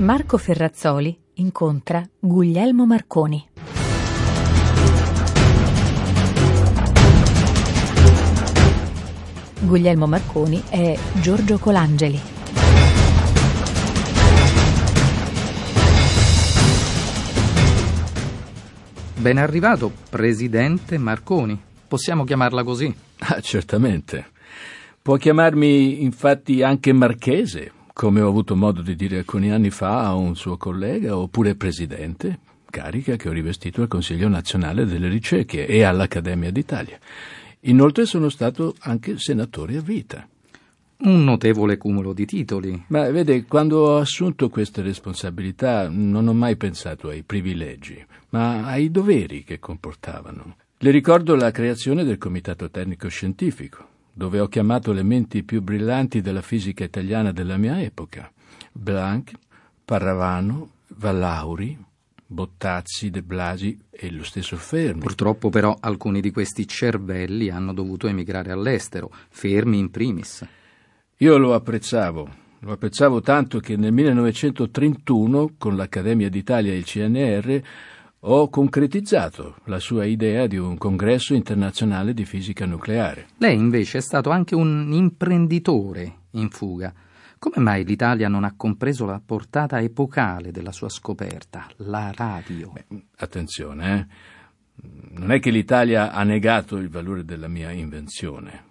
Marco Ferrazzoli incontra Guglielmo Marconi. Guglielmo Marconi è Giorgio Colangeli. Ben arrivato, Presidente Marconi. Possiamo chiamarla così? Ah, certamente. Può chiamarmi infatti anche Marchese, come ho avuto modo di dire alcuni anni fa a un suo collega, oppure Presidente, carica che ho rivestito al Consiglio nazionale delle ricerche e all'Accademia d'Italia. Inoltre sono stato anche senatore a vita. Un notevole cumulo di titoli. Ma vede, quando ho assunto queste responsabilità non ho mai pensato ai privilegi, ma ai doveri che comportavano. Le ricordo la creazione del Comitato Tecnico Scientifico, dove ho chiamato le menti più brillanti della fisica italiana della mia epoca. Blanc, Parravano, Vallauri, Bottazzi, De Blasi e lo stesso Fermi. Purtroppo però alcuni di questi cervelli hanno dovuto emigrare all'estero, Fermi in primis. Io lo apprezzavo, lo apprezzavo tanto che nel 1931 con l'Accademia d'Italia e il CNR ho concretizzato la sua idea di un congresso internazionale di fisica nucleare. Lei invece è stato anche un imprenditore in fuga. Come mai l'Italia non ha compreso la portata epocale della sua scoperta, la radio? Beh, attenzione, eh? non è che l'Italia ha negato il valore della mia invenzione,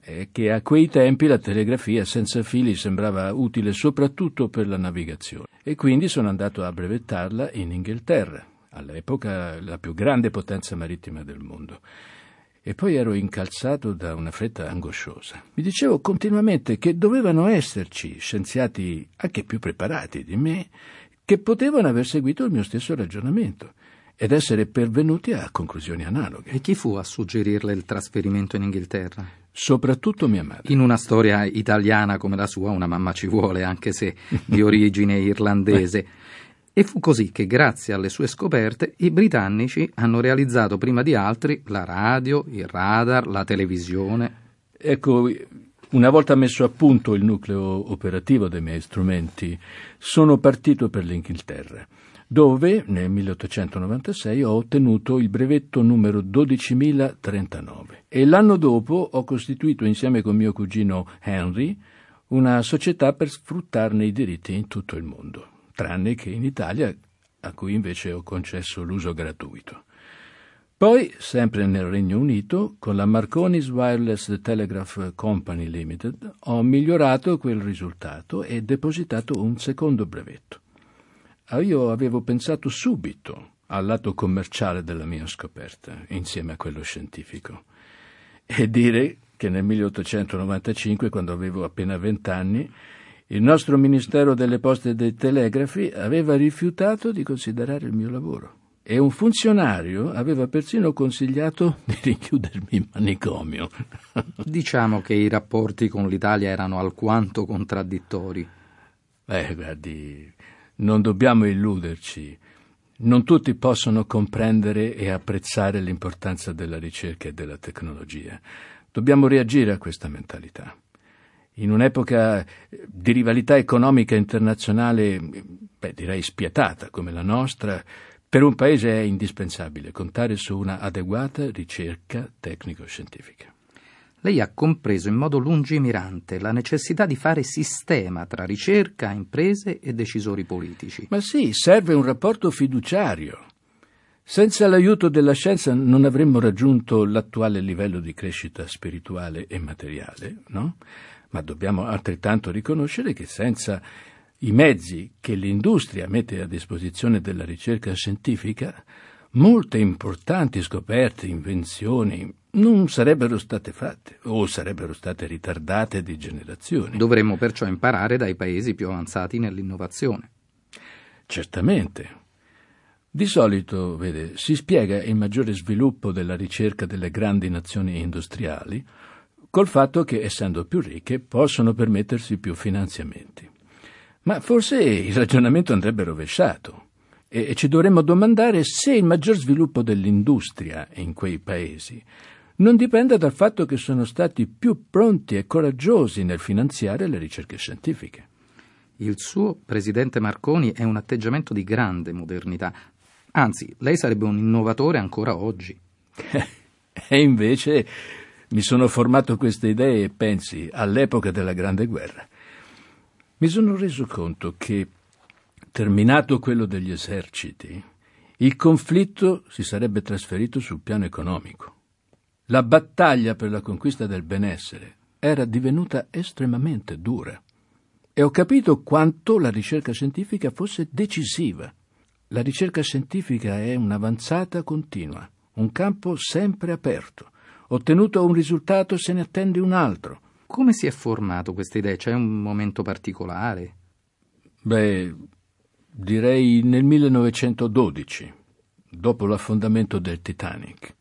è che a quei tempi la telegrafia senza fili sembrava utile soprattutto per la navigazione e quindi sono andato a brevettarla in Inghilterra, all'epoca la più grande potenza marittima del mondo. E poi ero incalzato da una fretta angosciosa. Mi dicevo continuamente che dovevano esserci scienziati anche più preparati di me che potevano aver seguito il mio stesso ragionamento ed essere pervenuti a conclusioni analoghe. E chi fu a suggerirle il trasferimento in Inghilterra? Soprattutto mia madre. In una storia italiana come la sua, una mamma ci vuole, anche se di origine irlandese. E fu così che, grazie alle sue scoperte, i britannici hanno realizzato prima di altri la radio, il radar, la televisione. Ecco, una volta messo a punto il nucleo operativo dei miei strumenti, sono partito per l'Inghilterra, dove nel 1896 ho ottenuto il brevetto numero 12039 e l'anno dopo ho costituito insieme con mio cugino Henry una società per sfruttarne i diritti in tutto il mondo tranne che in Italia, a cui invece ho concesso l'uso gratuito. Poi, sempre nel Regno Unito, con la Marconi's Wireless Telegraph Company Limited, ho migliorato quel risultato e depositato un secondo brevetto. Ah, io avevo pensato subito al lato commerciale della mia scoperta, insieme a quello scientifico. E dire che nel 1895, quando avevo appena vent'anni, il nostro Ministero delle Poste e dei Telegrafi aveva rifiutato di considerare il mio lavoro e un funzionario aveva persino consigliato di rinchiudermi in manicomio. diciamo che i rapporti con l'Italia erano alquanto contraddittori. Eh, guardi, non dobbiamo illuderci. Non tutti possono comprendere e apprezzare l'importanza della ricerca e della tecnologia. Dobbiamo reagire a questa mentalità in un'epoca di rivalità economica internazionale, beh, direi spietata come la nostra, per un paese è indispensabile contare su una adeguata ricerca tecnico-scientifica. Lei ha compreso in modo lungimirante la necessità di fare sistema tra ricerca, imprese e decisori politici. Ma sì, serve un rapporto fiduciario. Senza l'aiuto della scienza non avremmo raggiunto l'attuale livello di crescita spirituale e materiale, no? Ma dobbiamo altrettanto riconoscere che senza i mezzi che l'industria mette a disposizione della ricerca scientifica, molte importanti scoperte, invenzioni non sarebbero state fatte o sarebbero state ritardate di generazioni. Dovremmo perciò imparare dai paesi più avanzati nell'innovazione. Certamente. Di solito, vede, si spiega il maggiore sviluppo della ricerca delle grandi nazioni industriali col fatto che, essendo più ricche, possono permettersi più finanziamenti. Ma forse il ragionamento andrebbe rovesciato e ci dovremmo domandare se il maggior sviluppo dell'industria in quei paesi non dipenda dal fatto che sono stati più pronti e coraggiosi nel finanziare le ricerche scientifiche. Il suo, presidente Marconi, è un atteggiamento di grande modernità, Anzi, lei sarebbe un innovatore ancora oggi. e invece mi sono formato queste idee, pensi, all'epoca della Grande Guerra. Mi sono reso conto che, terminato quello degli eserciti, il conflitto si sarebbe trasferito sul piano economico. La battaglia per la conquista del benessere era divenuta estremamente dura e ho capito quanto la ricerca scientifica fosse decisiva. La ricerca scientifica è un'avanzata continua, un campo sempre aperto. Ottenuto un risultato se ne attende un altro. Come si è formato questa idea? C'è un momento particolare? Beh, direi nel 1912, dopo l'affondamento del Titanic.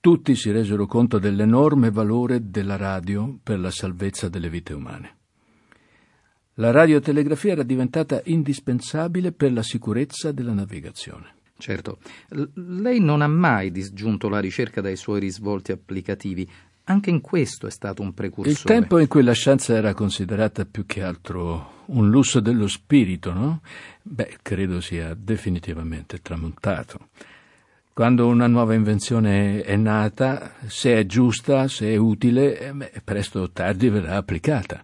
Tutti si resero conto dell'enorme valore della radio per la salvezza delle vite umane. La radiotelegrafia era diventata indispensabile per la sicurezza della navigazione. Certo, L- lei non ha mai disgiunto la ricerca dai suoi risvolti applicativi. Anche in questo è stato un precursore. Il tempo in cui la scienza era considerata più che altro un lusso dello spirito, no? Beh, credo sia definitivamente tramontato. Quando una nuova invenzione è nata, se è giusta, se è utile, eh, beh, presto o tardi verrà applicata.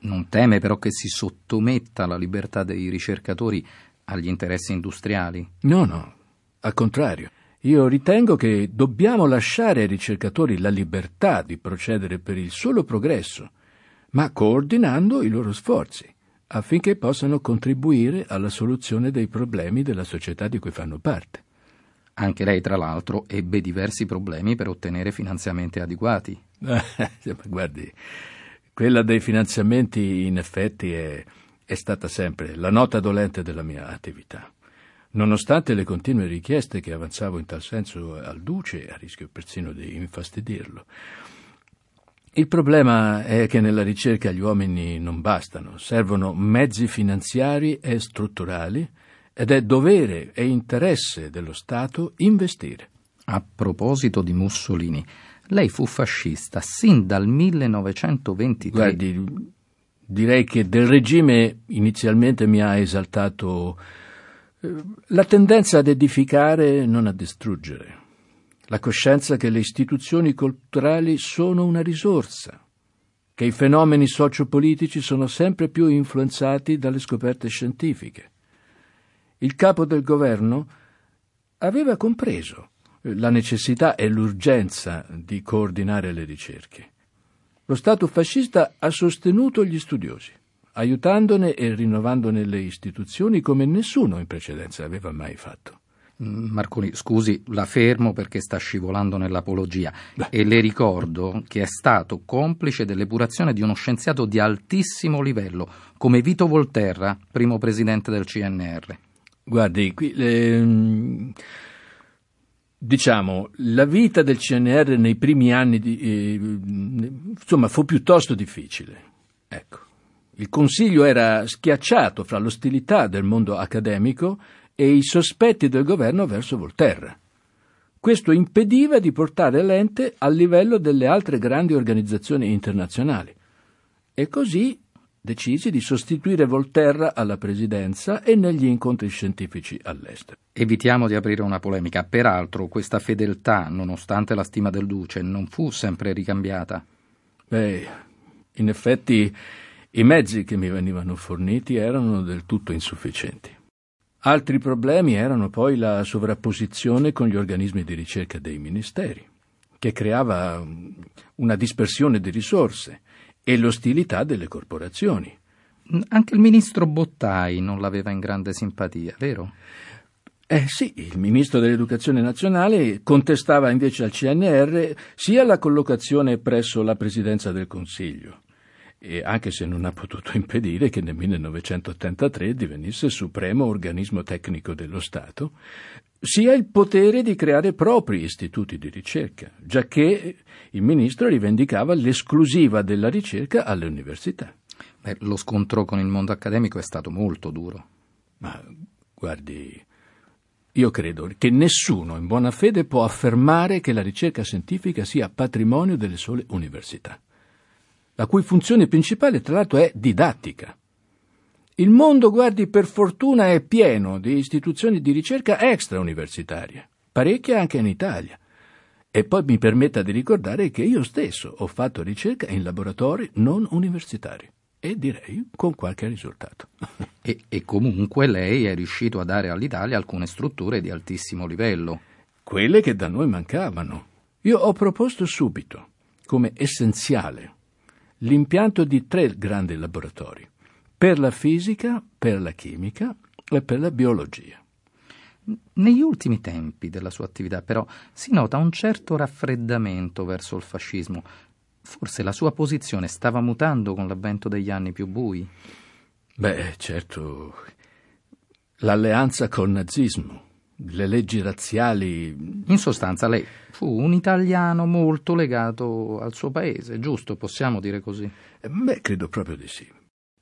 Non teme però che si sottometta la libertà dei ricercatori agli interessi industriali? No, no, al contrario. Io ritengo che dobbiamo lasciare ai ricercatori la libertà di procedere per il solo progresso, ma coordinando i loro sforzi, affinché possano contribuire alla soluzione dei problemi della società di cui fanno parte. Anche lei, tra l'altro, ebbe diversi problemi per ottenere finanziamenti adeguati. Guardi, quella dei finanziamenti, in effetti, è, è stata sempre la nota dolente della mia attività. Nonostante le continue richieste che avanzavo in tal senso al Duce, a rischio persino di infastidirlo. Il problema è che nella ricerca gli uomini non bastano, servono mezzi finanziari e strutturali ed è dovere e interesse dello Stato investire. A proposito di Mussolini, lei fu fascista sin dal 1923. Guardi, direi che del regime inizialmente mi ha esaltato eh, la tendenza ad edificare, non a distruggere. La coscienza che le istituzioni culturali sono una risorsa, che i fenomeni sociopolitici sono sempre più influenzati dalle scoperte scientifiche. Il capo del governo aveva compreso la necessità e l'urgenza di coordinare le ricerche. Lo Stato fascista ha sostenuto gli studiosi, aiutandone e rinnovandone le istituzioni come nessuno in precedenza aveva mai fatto. Mm, Marconi, scusi, la fermo perché sta scivolando nell'apologia Beh. e le ricordo che è stato complice dell'epurazione di uno scienziato di altissimo livello, come Vito Volterra, primo presidente del CNR. Guardi, qui le, diciamo, la vita del CNR nei primi anni di, eh, insomma, fu piuttosto difficile. Ecco. Il Consiglio era schiacciato fra l'ostilità del mondo accademico e i sospetti del governo verso Volterra. Questo impediva di portare l'ente al livello delle altre grandi organizzazioni internazionali. E così decisi di sostituire Volterra alla presidenza e negli incontri scientifici all'estero. Evitiamo di aprire una polemica. Peraltro, questa fedeltà, nonostante la stima del Duce, non fu sempre ricambiata. Beh, in effetti i mezzi che mi venivano forniti erano del tutto insufficienti. Altri problemi erano poi la sovrapposizione con gli organismi di ricerca dei ministeri, che creava una dispersione di risorse e l'ostilità delle corporazioni. Anche il ministro Bottai non l'aveva in grande simpatia, vero? Eh sì, il ministro dell'Educazione nazionale contestava invece al CNR sia la collocazione presso la presidenza del Consiglio e anche se non ha potuto impedire che nel 1983 divenisse supremo organismo tecnico dello Stato, sia il potere di creare propri istituti di ricerca, giacché il ministro rivendicava l'esclusiva della ricerca alle università. Beh, lo scontro con il mondo accademico è stato molto duro. Ma guardi, io credo che nessuno in buona fede può affermare che la ricerca scientifica sia patrimonio delle sole università la cui funzione principale tra l'altro è didattica. Il mondo, guardi, per fortuna è pieno di istituzioni di ricerca extrauniversitarie, parecchie anche in Italia. E poi mi permetta di ricordare che io stesso ho fatto ricerca in laboratori non universitari e direi con qualche risultato. E, e, comunque lei è riuscito a dare all'Italia alcune strutture di altissimo livello. Quelle che da noi mancavano. Io ho proposto subito, come essenziale, l'impianto di tre grandi laboratori, per la fisica, per la chimica e per la biologia. Negli ultimi tempi della sua attività, però, si nota un certo raffreddamento verso il fascismo. Forse la sua posizione stava mutando con l'avvento degli anni più bui. Beh, certo, l'alleanza col nazismo, le leggi razziali. In sostanza, lei fu un italiano molto legato al suo paese, giusto? Possiamo dire così? Eh, beh, credo proprio di sì.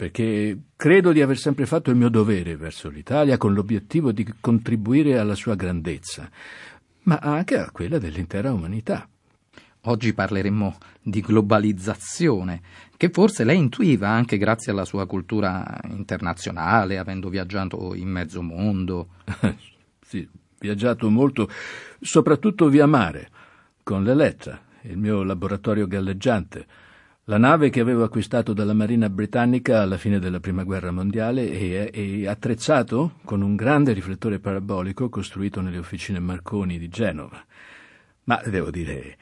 Perché credo di aver sempre fatto il mio dovere verso l'Italia con l'obiettivo di contribuire alla sua grandezza, ma anche a quella dell'intera umanità. Oggi parleremo di globalizzazione, che forse lei intuiva anche grazie alla sua cultura internazionale, avendo viaggiato in mezzo mondo. sì, viaggiato molto, soprattutto via mare, con l'Elettra, il mio laboratorio galleggiante, la nave che avevo acquistato dalla Marina britannica alla fine della Prima Guerra Mondiale e, e attrezzato con un grande riflettore parabolico costruito nelle officine Marconi di Genova. Ma devo dire,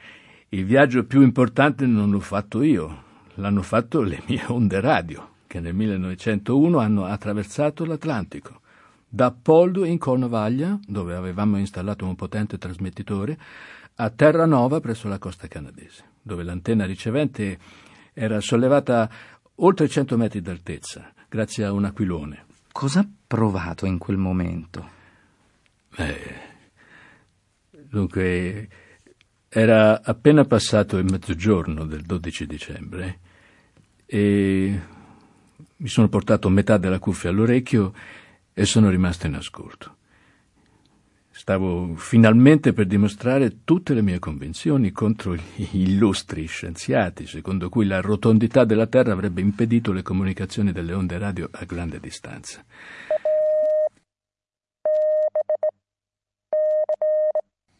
il viaggio più importante non l'ho fatto io, l'hanno fatto le mie onde radio, che nel 1901 hanno attraversato l'Atlantico da Poldo in Cornovaglia, dove avevamo installato un potente trasmettitore, a Terranova presso la costa canadese, dove l'antenna ricevente era sollevata oltre 100 metri d'altezza, grazie a un aquilone. Cosa ha provato in quel momento? Eh, dunque, era appena passato il mezzogiorno del 12 dicembre e mi sono portato metà della cuffia all'orecchio e sono rimasto in ascolto. Stavo finalmente per dimostrare tutte le mie convinzioni contro gli illustri scienziati, secondo cui la rotondità della Terra avrebbe impedito le comunicazioni delle onde radio a grande distanza.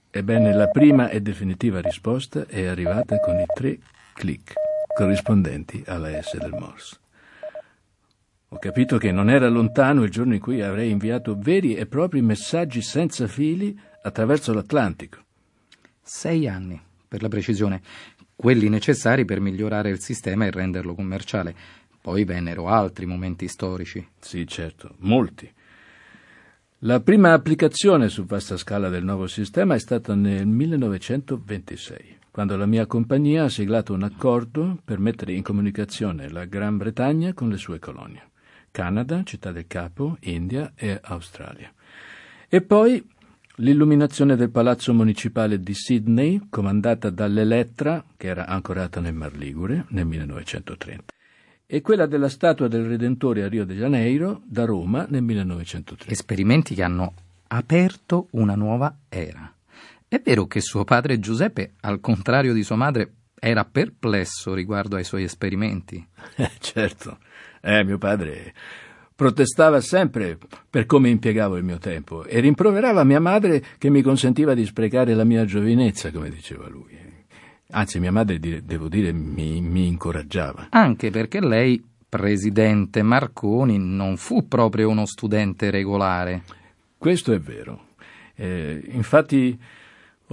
Ebbene, la prima e definitiva risposta è arrivata con i tre clic corrispondenti alla S del Morse. Ho capito che non era lontano il giorno in cui avrei inviato veri e propri messaggi senza fili attraverso l'Atlantico. Sei anni, per la precisione, quelli necessari per migliorare il sistema e renderlo commerciale. Poi vennero altri momenti storici. Sì, certo, molti. La prima applicazione su vasta scala del nuovo sistema è stata nel 1926, quando la mia compagnia ha siglato un accordo per mettere in comunicazione la Gran Bretagna con le sue colonie. Canada, Città del Capo, India e Australia. E poi l'illuminazione del palazzo municipale di Sydney, comandata dall'Elettra, che era ancorata nel Mar Ligure nel 1930 e quella della statua del Redentore a Rio de Janeiro da Roma nel 1930. Esperimenti che hanno aperto una nuova era. È vero che suo padre Giuseppe, al contrario di sua madre, era perplesso riguardo ai suoi esperimenti. Eh, certo. Eh, mio padre protestava sempre per come impiegavo il mio tempo e rimproverava mia madre che mi consentiva di sprecare la mia giovinezza, come diceva lui. Anzi, mia madre, devo dire, mi, mi incoraggiava. Anche perché lei, presidente Marconi, non fu proprio uno studente regolare. Questo è vero. Eh, infatti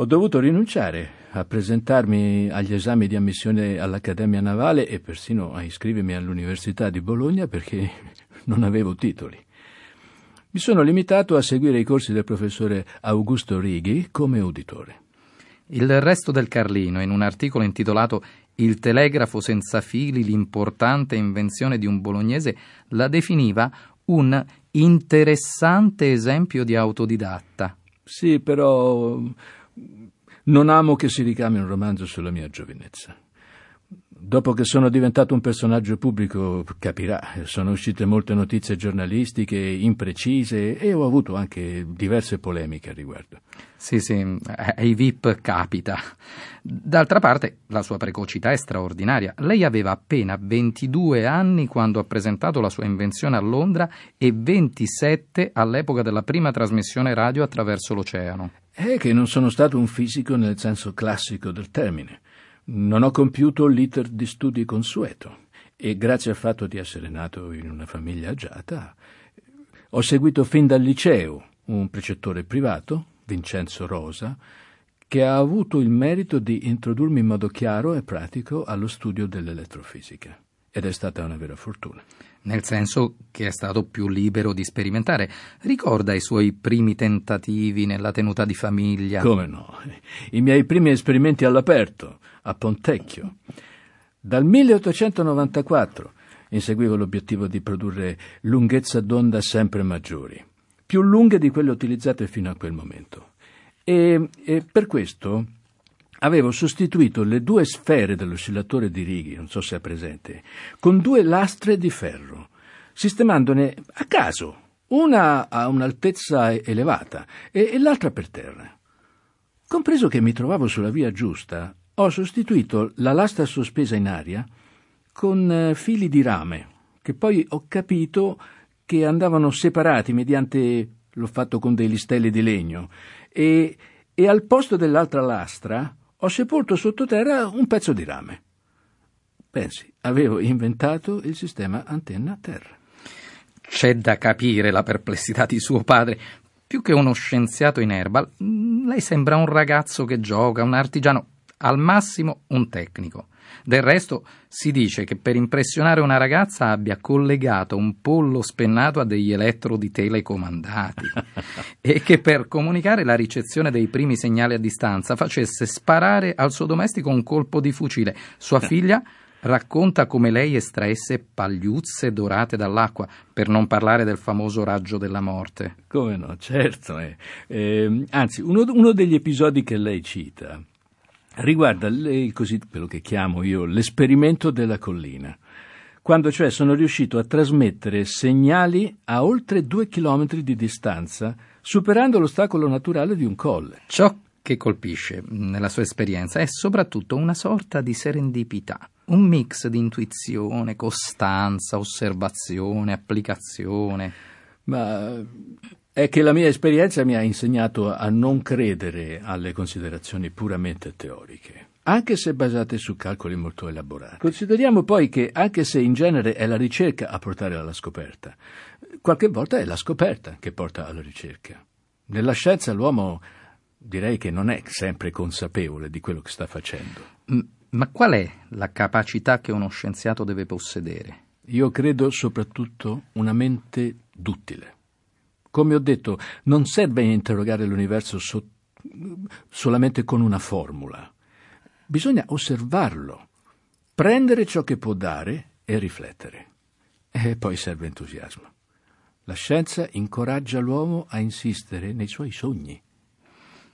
ho dovuto rinunciare a presentarmi agli esami di ammissione all'Accademia Navale e persino a iscrivermi all'Università di Bologna perché non avevo titoli. Mi sono limitato a seguire i corsi del professore Augusto Righi come uditore. Il resto del Carlino, in un articolo intitolato il telegrafo senza fili, l'importante invenzione di un bolognese, la definiva un interessante esempio di autodidatta. Sì, però non amo che si ricami un romanzo sulla mia giovinezza. Dopo che sono diventato un personaggio pubblico, capirà, sono uscite molte notizie giornalistiche imprecise e ho avuto anche diverse polemiche al riguardo. Sì, sì, ai VIP capita. D'altra parte, la sua precocità è straordinaria. Lei aveva appena 22 anni quando ha presentato la sua invenzione a Londra e 27 all'epoca della prima trasmissione radio attraverso l'oceano. È che non sono stato un fisico nel senso classico del termine. Non ho compiuto l'iter di studi consueto e grazie al fatto di essere nato in una famiglia agiata ho seguito fin dal liceo un precettore privato, Vincenzo Rosa, che ha avuto il merito di introdurmi in modo chiaro e pratico allo studio dell'elettrofisica ed è stata una vera fortuna. Nel senso che è stato più libero di sperimentare. Ricorda i suoi primi tentativi nella tenuta di famiglia? Come no? I miei primi esperimenti all'aperto, a Pontecchio. Dal 1894 inseguivo l'obiettivo di produrre lunghezza d'onda sempre maggiori, più lunghe di quelle utilizzate fino a quel momento. E, e per questo avevo sostituito le due sfere dell'oscillatore di Righi, non so se è presente, con due lastre di ferro, sistemandone a caso, una a un'altezza elevata e, l'altra per terra. Compreso che mi trovavo sulla via giusta, ho sostituito la lastra sospesa in aria con eh, fili di rame, che poi ho capito che andavano separati mediante, l'ho fatto con dei listelli di legno, e, e al posto dell'altra lastra ho sepolto sottoterra un pezzo di rame. Pensi, avevo inventato il sistema antenna-terra. C'è da capire la perplessità di suo padre. Più che uno scienziato in erba, lei sembra un ragazzo che gioca, un artigiano, al massimo un tecnico. Del resto si dice che per impressionare una ragazza abbia collegato un pollo spennato a degli elettrodi telecomandati e che per comunicare la ricezione dei primi segnali a distanza facesse sparare al suo domestico un colpo di fucile. Sua figlia racconta come lei estraesse pagliuzze dorate dall'acqua, per non parlare del famoso raggio della morte. Come no, certo. Eh. Eh, anzi, uno, uno degli episodi che lei cita riguarda il così, quello che chiamo io l'esperimento della collina, quando cioè sono riuscito a trasmettere segnali a oltre due chilometri di distanza, superando l'ostacolo naturale di un colle. Ciò che colpisce nella sua esperienza è soprattutto una sorta di serendipità, un mix di intuizione, costanza, osservazione, applicazione. Ma è che la mia esperienza mi ha insegnato a non credere alle considerazioni puramente teoriche, anche se basate su calcoli molto elaborati. Consideriamo poi che, anche se in genere è la ricerca a portare alla scoperta, qualche volta è la scoperta che porta alla ricerca. Nella scienza l'uomo direi che non è sempre consapevole di quello che sta facendo. Ma qual è la capacità che uno scienziato deve possedere? Io credo soprattutto una mente duttile. Come ho detto, non serve interrogare l'universo so- solamente con una formula. Bisogna osservarlo, prendere ciò che può dare e riflettere. E poi serve entusiasmo. La scienza incoraggia l'uomo a insistere nei suoi sogni.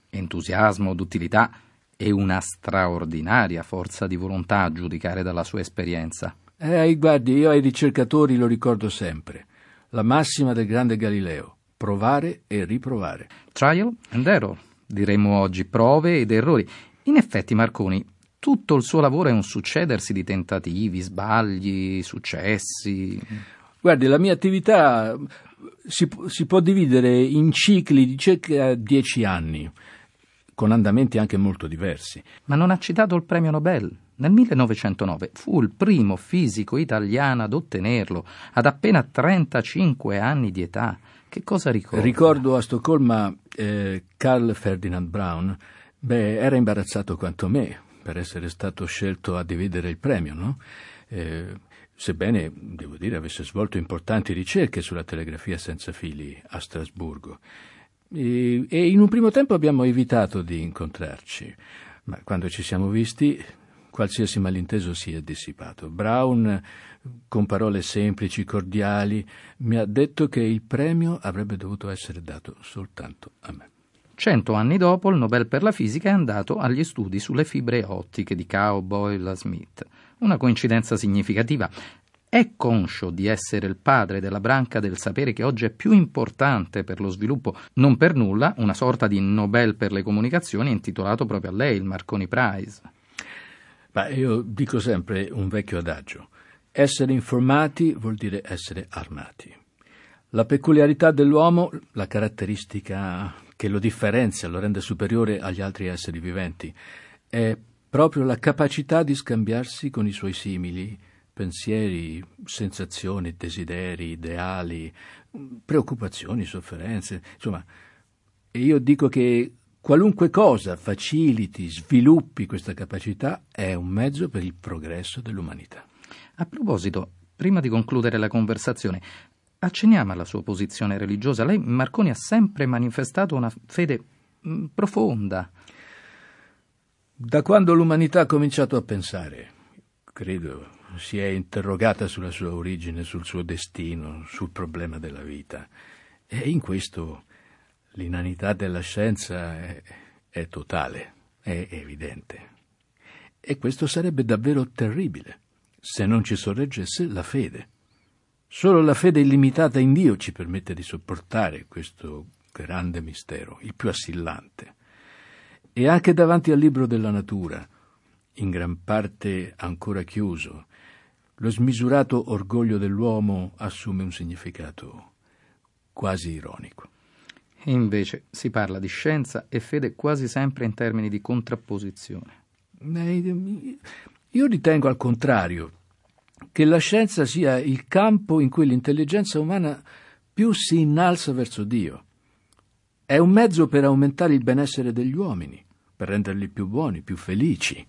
Entusiasmo, d'utilità e una straordinaria forza di volontà a giudicare dalla sua esperienza. Eh, guardi, io ai ricercatori lo ricordo sempre. La massima del grande Galileo provare e riprovare. Trial and error, diremmo oggi, prove ed errori. In effetti, Marconi, tutto il suo lavoro è un succedersi di tentativi, sbagli, successi. Guardi, la mia attività si, si può dividere in cicli di circa dieci anni, con andamenti anche molto diversi. Ma non ha citato il premio Nobel? Nel 1909 fu il primo fisico italiano ad ottenerlo, ad appena 35 anni di età. Che cosa ricorda? Ricordo a Stoccolma eh, Carl Ferdinand Braun, beh, era imbarazzato quanto me per essere stato scelto a dividere il premio, no? Eh, sebbene, devo dire, avesse svolto importanti ricerche sulla telegrafia senza fili a Strasburgo. E, e in un primo tempo abbiamo evitato di incontrarci, ma quando ci siamo visti qualsiasi malinteso si è dissipato. Brown, con parole semplici, cordiali, mi ha detto che il premio avrebbe dovuto essere dato soltanto a me. Cento anni dopo il Nobel per la fisica è andato agli studi sulle fibre ottiche di Cowboy Smith. Una coincidenza significativa. È conscio di essere il padre della branca del sapere che oggi è più importante per lo sviluppo, non per nulla, una sorta di Nobel per le comunicazioni intitolato proprio a lei, il Marconi Prize. Ma io dico sempre un vecchio adagio. Essere informati vuol dire essere armati. La peculiarità dell'uomo, la caratteristica che lo differenzia, lo rende superiore agli altri esseri viventi, è proprio la capacità di scambiarsi con i suoi simili pensieri, sensazioni, desideri, ideali, preoccupazioni, sofferenze, insomma. Io dico che qualunque cosa faciliti, sviluppi questa capacità è un mezzo per il progresso dell'umanità. A proposito, prima di concludere la conversazione, accenniamo alla sua posizione religiosa. Lei, Marconi, ha sempre manifestato una fede mh, profonda. Da quando l'umanità ha cominciato a pensare, credo, si è interrogata sulla sua origine, sul suo destino, sul problema della vita. E in questo l'inanità della scienza è, è totale, è evidente. E questo sarebbe davvero terribile se non ci sorreggesse la fede. Solo la fede illimitata in Dio ci permette di sopportare questo grande mistero, il più assillante. E anche davanti al libro della natura, in gran parte ancora chiuso, lo smisurato orgoglio dell'uomo assume un significato quasi ironico. Invece si parla di scienza e fede quasi sempre in termini di contrapposizione. Io ritengo al contrario che la scienza sia il campo in cui l'intelligenza umana più si innalza verso Dio. È un mezzo per aumentare il benessere degli uomini, per renderli più buoni, più felici,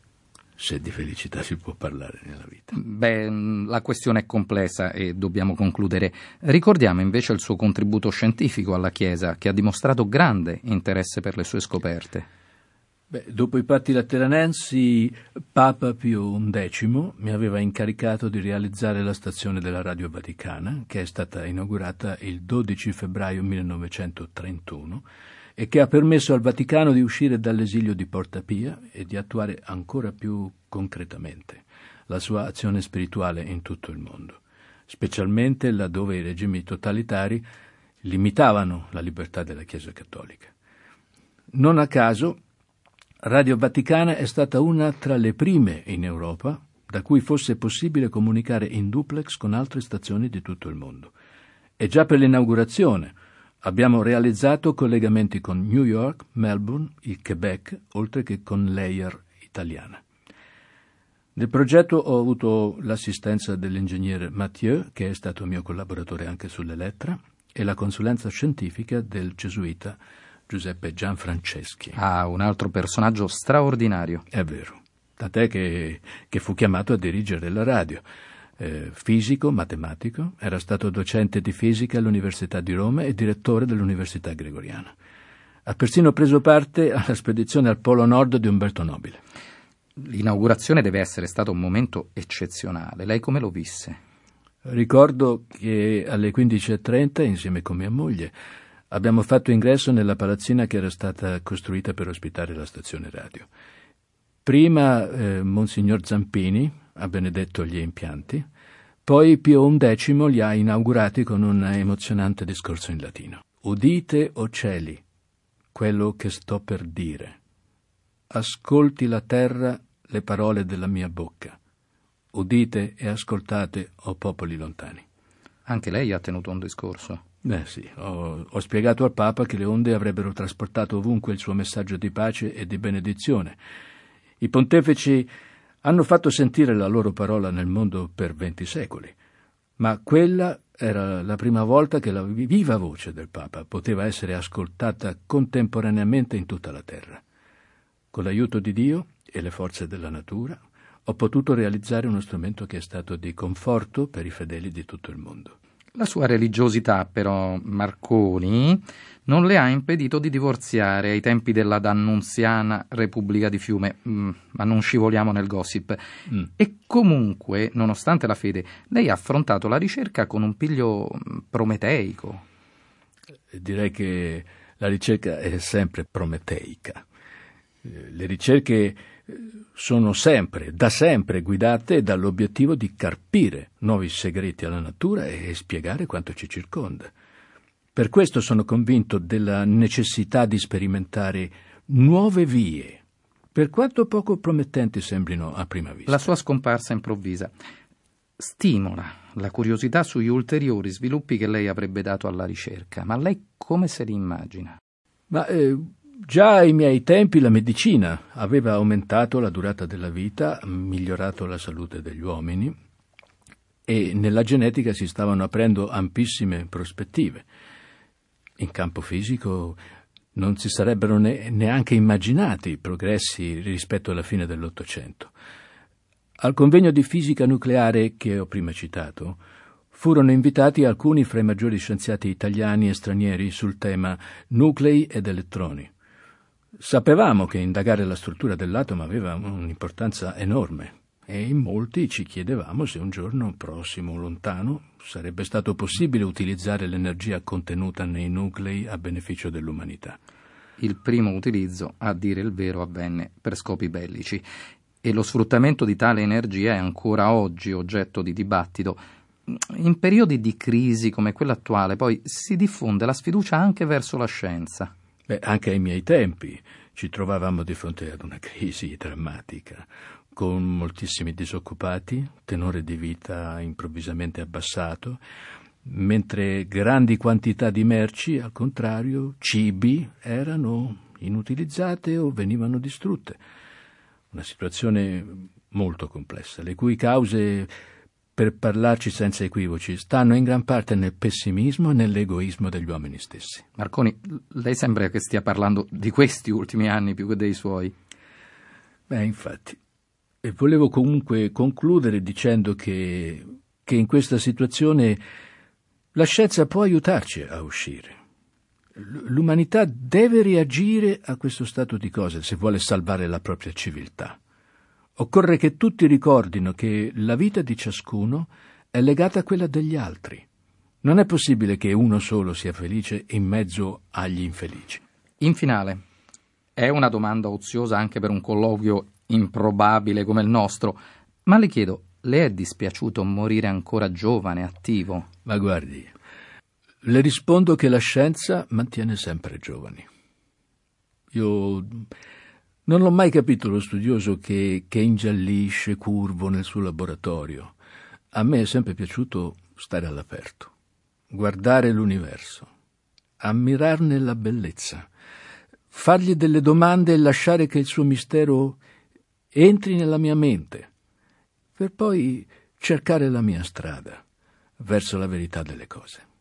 se di felicità si può parlare nella vita. Beh, la questione è complessa e dobbiamo concludere. Ricordiamo invece il suo contributo scientifico alla Chiesa, che ha dimostrato grande interesse per le sue scoperte. Beh, dopo i patti lateranensi, Papa Pio XI mi aveva incaricato di realizzare la stazione della Radio Vaticana, che è stata inaugurata il 12 febbraio 1931 e che ha permesso al Vaticano di uscire dall'esilio di Porta Pia e di attuare ancora più concretamente la sua azione spirituale in tutto il mondo, specialmente laddove i regimi totalitari limitavano la libertà della Chiesa cattolica. Non a caso, Radio Vaticana è stata una tra le prime in Europa da cui fosse possibile comunicare in duplex con altre stazioni di tutto il mondo. E già per l'inaugurazione abbiamo realizzato collegamenti con New York, Melbourne, il Quebec, oltre che con l'Air italiana. Nel progetto ho avuto l'assistenza dell'ingegnere Mathieu, che è stato mio collaboratore anche sull'Elettra, e la consulenza scientifica del gesuita Giuseppe Gianfranceschi. Ah, un altro personaggio straordinario. È vero, tant'è che, che fu chiamato a dirigere la radio. Eh, fisico, matematico, era stato docente di fisica all'Università di Roma e direttore dell'Università Gregoriana. Ha persino preso parte alla spedizione al Polo Nord di Umberto Nobile. L'inaugurazione deve essere stato un momento eccezionale. Lei come lo visse? Ricordo che alle 15.30, insieme con mia moglie, abbiamo fatto ingresso nella palazzina che era stata costruita per ospitare la stazione radio. Prima eh, Monsignor Zampini ha benedetto gli impianti, poi Pio XI li ha inaugurati con un emozionante discorso in latino. Udite, o cieli, quello che sto per dire. Ascolti la terra le parole della mia bocca. Udite e ascoltate, o popoli lontani. Anche lei ha tenuto un discorso. Beh sì, ho, ho, spiegato al Papa che le onde avrebbero trasportato ovunque il suo messaggio di pace e di benedizione. I pontefici hanno fatto sentire la loro parola nel mondo per venti secoli, ma quella era la prima volta che la viva voce del Papa poteva essere ascoltata contemporaneamente in tutta la terra. Con l'aiuto di Dio e le forze della natura ho potuto realizzare uno strumento che è stato di conforto per i fedeli di tutto il mondo. La sua religiosità, però, Marconi, non le ha impedito di divorziare ai tempi della dannunziana Repubblica di Fiume, mm, ma non scivoliamo nel gossip. Mm. E comunque, nonostante la fede, lei ha affrontato la ricerca con un piglio mm, prometeico. Direi che la ricerca è sempre prometeica. Le ricerche sono sempre, da sempre guidate dall'obiettivo di carpire nuovi segreti alla natura e spiegare quanto ci circonda. Per questo sono convinto della necessità di sperimentare nuove vie, per quanto poco promettenti sembrino a prima vista. La sua scomparsa improvvisa stimola la curiosità sugli ulteriori sviluppi che lei avrebbe dato alla ricerca, ma lei come se li immagina? Ma eh, Già ai miei tempi la medicina aveva aumentato la durata della vita, migliorato la salute degli uomini e nella genetica si stavano aprendo ampissime prospettive. In campo fisico non si sarebbero ne- neanche immaginati progressi rispetto alla fine dell'Ottocento. Al convegno di fisica nucleare che ho prima citato, furono invitati alcuni fra i maggiori scienziati italiani e stranieri sul tema nuclei ed elettroni. Sapevamo che indagare la struttura dell'atomo aveva un'importanza enorme e in molti ci chiedevamo se un giorno prossimo o lontano sarebbe stato possibile utilizzare l'energia contenuta nei nuclei a beneficio dell'umanità. Il primo utilizzo, a dire il vero, avvenne per scopi bellici e lo sfruttamento di tale energia è ancora oggi oggetto di dibattito. In periodi di crisi come quella attuale poi si diffonde la sfiducia anche verso la scienza. Beh, anche ai miei tempi ci trovavamo di fronte ad una crisi drammatica, con moltissimi disoccupati, tenore di vita improvvisamente abbassato, mentre grandi quantità di merci, al contrario, cibi, erano inutilizzate o venivano distrutte. Una situazione molto complessa, le cui cause per parlarci senza equivoci, stanno in gran parte nel pessimismo e nell'egoismo degli uomini stessi. Marconi, lei sembra che stia parlando di questi ultimi anni più che dei suoi. Beh, infatti. E volevo comunque concludere dicendo che, che in questa situazione la scienza può aiutarci a uscire. L'umanità deve reagire a questo stato di cose se vuole salvare la propria civiltà. Occorre che tutti ricordino che la vita di ciascuno è legata a quella degli altri. Non è possibile che uno solo sia felice in mezzo agli infelici. In finale, è una domanda oziosa anche per un colloquio improbabile come il nostro, ma le chiedo, le è dispiaciuto morire ancora giovane, attivo? Ma guardi, le rispondo che la scienza mantiene sempre giovani. Io non l'ho mai capito lo studioso che, che ingiallisce curvo nel suo laboratorio. A me è sempre piaciuto stare all'aperto, guardare l'universo, ammirarne la bellezza, fargli delle domande e lasciare che il suo mistero entri nella mia mente, per poi cercare la mia strada verso la verità delle cose.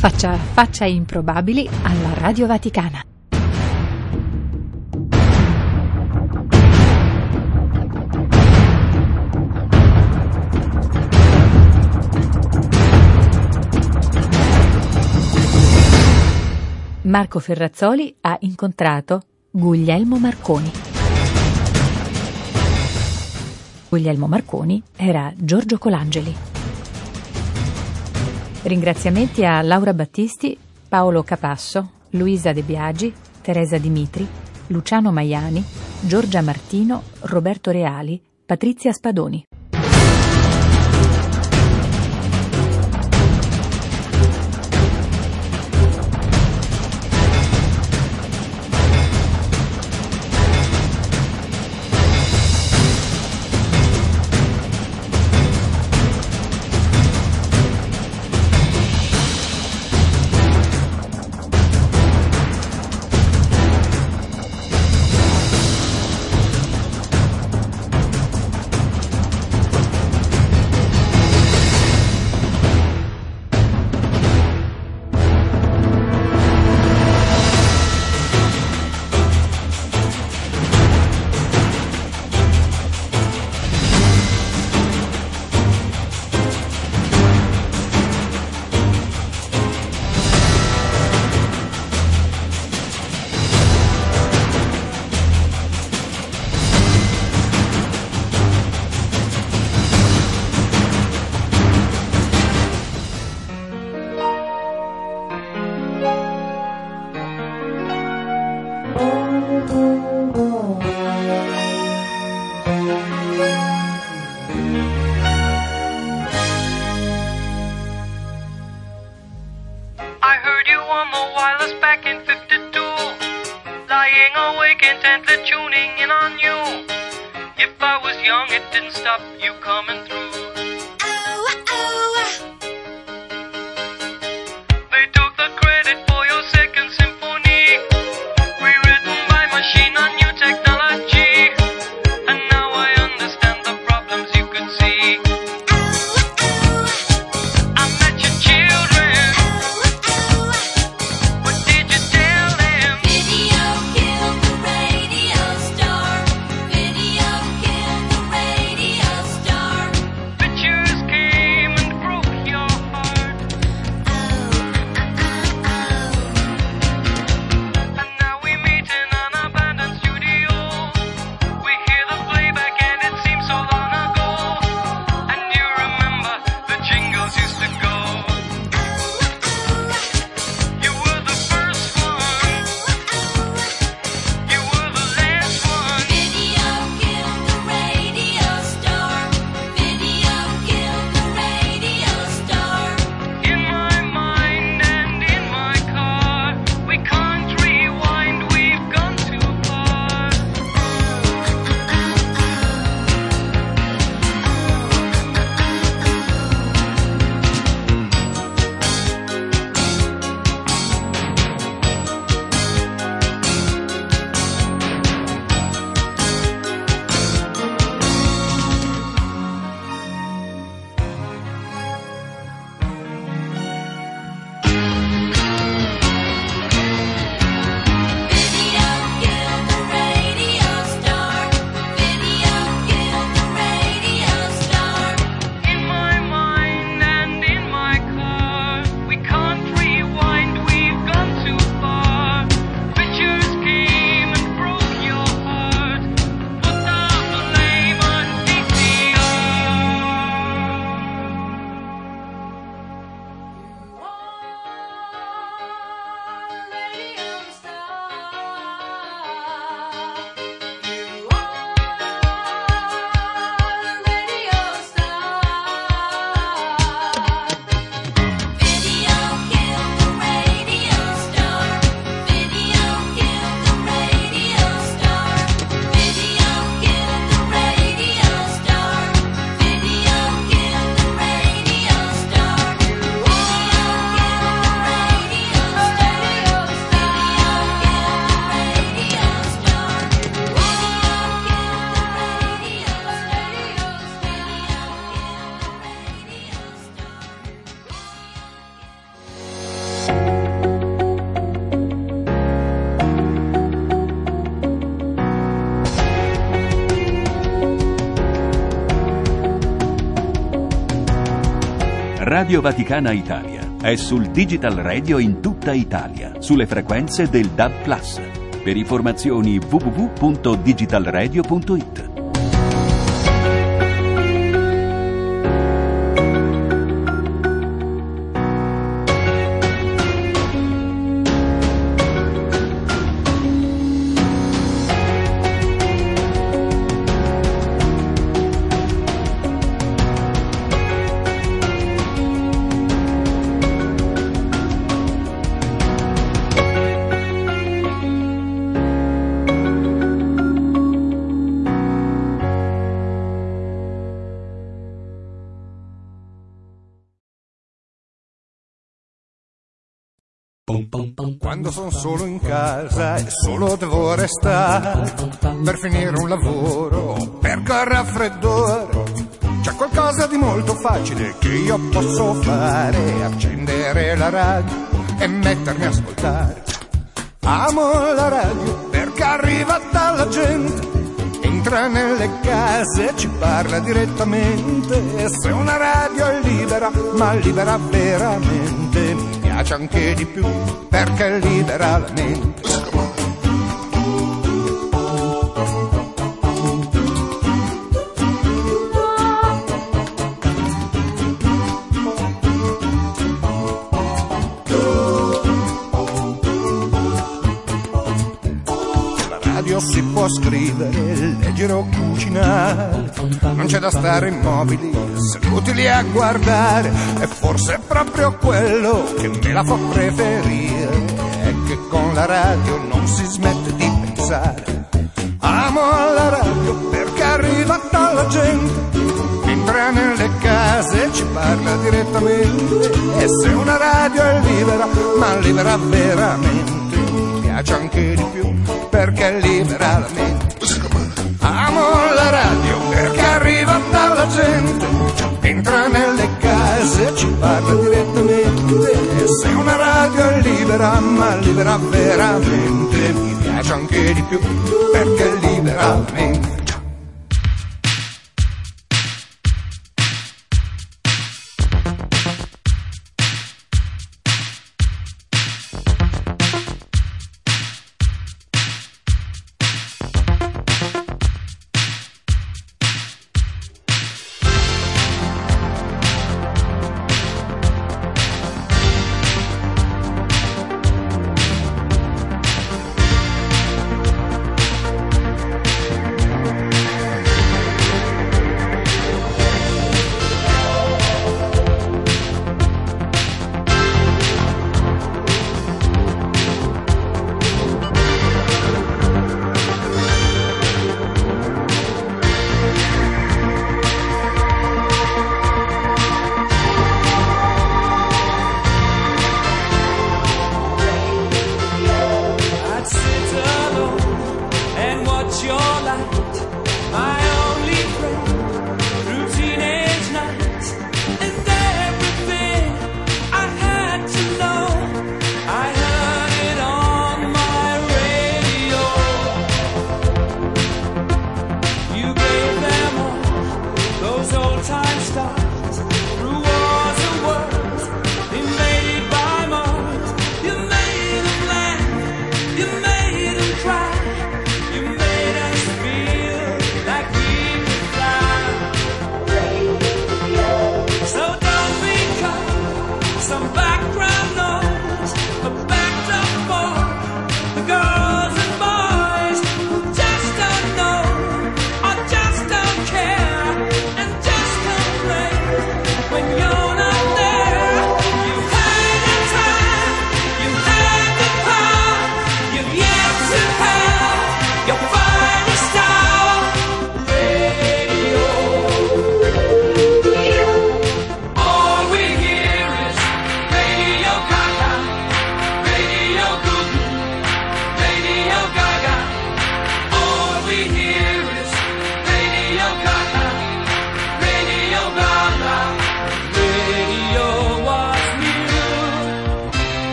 Faccia, faccia improbabili alla Radio Vaticana. Marco Ferrazzoli ha incontrato Guglielmo Marconi. Guglielmo Marconi era Giorgio Colangeli. Ringraziamenti a Laura Battisti, Paolo Capasso, Luisa De Biagi, Teresa Dimitri, Luciano Maiani, Giorgia Martino, Roberto Reali, Patrizia Spadoni. the they're tuning in on you. Radio Vaticana Italia è sul digital radio in tutta Italia, sulle frequenze del DAB+. Per informazioni www.digitalradio.it quando sono solo in casa e solo devo restare per finire un lavoro, per col raffreddore c'è qualcosa di molto facile che io posso fare, accendere la radio e mettermi a ascoltare. Amo la radio perché arriva dalla gente entra nelle case e ci parla direttamente. Se una radio è libera, ma libera veramente piace anche di più perché libera la mente. giro cucinare, non c'è da stare immobili, seduti a guardare, e forse è proprio quello che me la fa preferire, è che con la radio non si smette di pensare. Amo la radio perché arriva dalla gente, entra nelle case e ci parla direttamente, e se una radio è libera, ma libera veramente, mi piace anche di più perché libera la mente. Amo la radio perché arriva dalla gente, entra nelle case ci parla direttamente. E se una radio è libera, ma libera veramente, mi piace anche di più perché libera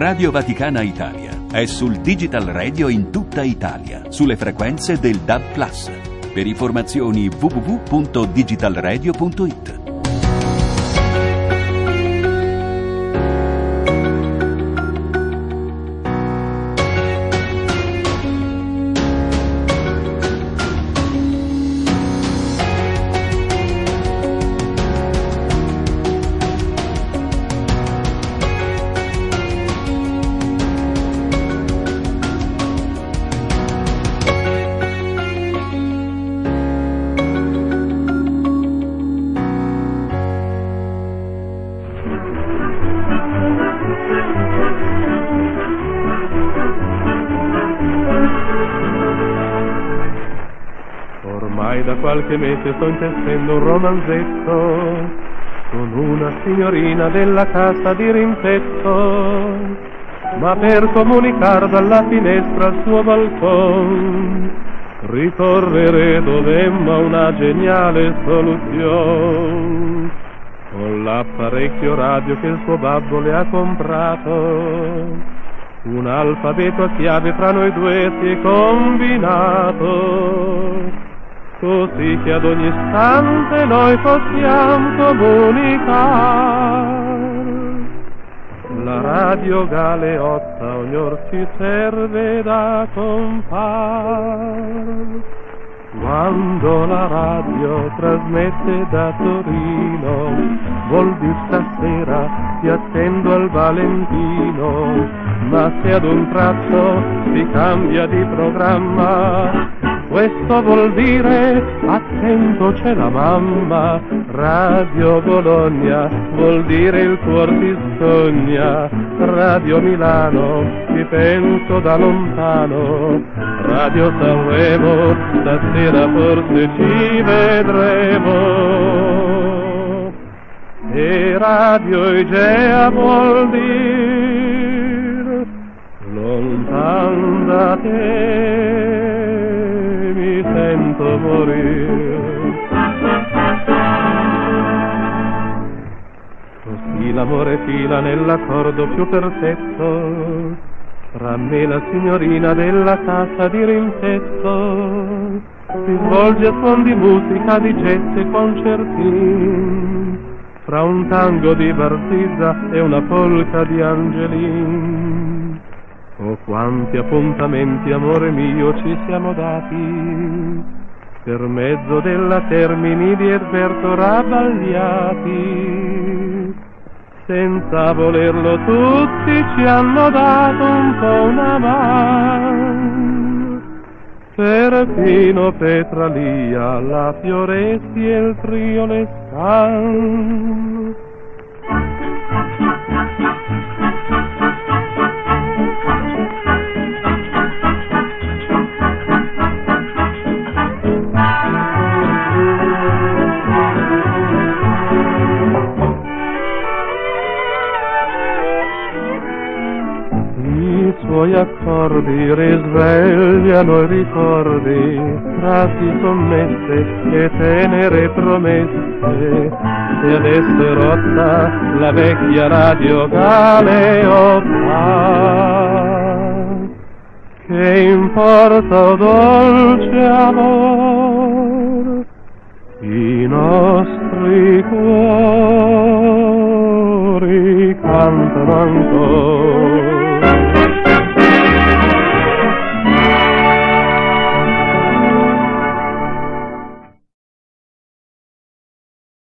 Radio Vaticana Italia è sul Digital Radio in tutta Italia, sulle frequenze del DAB+. Per informazioni www.digitalradio.it. mese sto intessendo un romanzetto con una signorina della casa di rimpetto, ma per comunicare dalla finestra al suo balcone ricorrere dovemmo una geniale soluzione. Con l'apparecchio radio che il suo babbo le ha comprato, un alfabeto a chiave fra noi due si è combinato, così che ad ogni istante noi possiamo comunicare. La radio galeotta ognor ci serve da compar. Quando la radio trasmette da Torino, vuol dire stasera ti attendo al Valentino, ma se ad un tratto si cambia di programma, questo vuol dire attento c'è la mamma, Radio Bologna vuol dire il cuor ti sogna, Radio Milano ci penso da lontano, Radio Sanremo stasera forse ci vedremo. E Radio Igea vuol dire lontan da te mi sento morire. Così l'amore fila nell'accordo più perfetto tra me la signorina della casa di rimpetto. Si svolge a suon di musica, di jazz e concertin, fra un tango di Barzizza e una polca di Angelin. Oh quanti appuntamenti, amore mio, ci siamo dati, per mezzo della Termini di Erberto Rabbagliati. Senza volerlo tutti ci hanno dato un po' una mano. Perfino Petralia, la Fioresti e il trio Lescan. I suoi accordi risvegliano i ricordi, frasi sommesse e tenere promesse. E adesso è rotta la vecchia radio galeotta. Che importa, dolce amor, i nostri cuori cantano ancora.